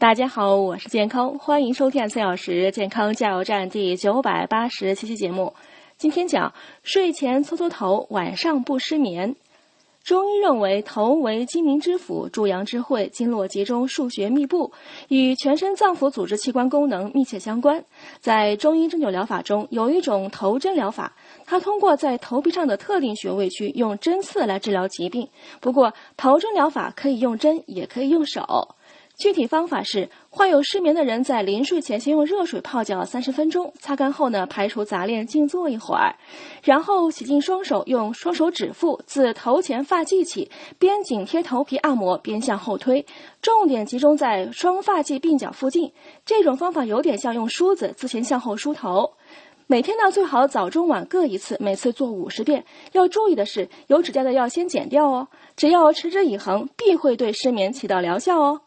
大家好，我是健康，欢迎收听四小时健康加油站第九百八十七期节目。今天讲睡前搓搓头，晚上不失眠。中医认为，头为精明之府，助阳之会，经络集中，数穴密布，与全身脏腑组织器官功能密切相关。在中医针灸疗法中，有一种头针疗法，它通过在头皮上的特定穴位区用针刺来治疗疾病。不过，头针疗法可以用针，也可以用手。具体方法是：患有失眠的人在临睡前先用热水泡脚三十分钟，擦干后呢，排除杂念，静坐一会儿，然后洗净双手，用双手指腹自头前发际起，边紧贴头皮按摩，边向后推，重点集中在双发际鬓角附近。这种方法有点像用梳子自前向后梳头。每天呢，最好早中晚各一次，每次做五十遍。要注意的是，有指甲的要先剪掉哦。只要持之以恒，必会对失眠起到疗效哦。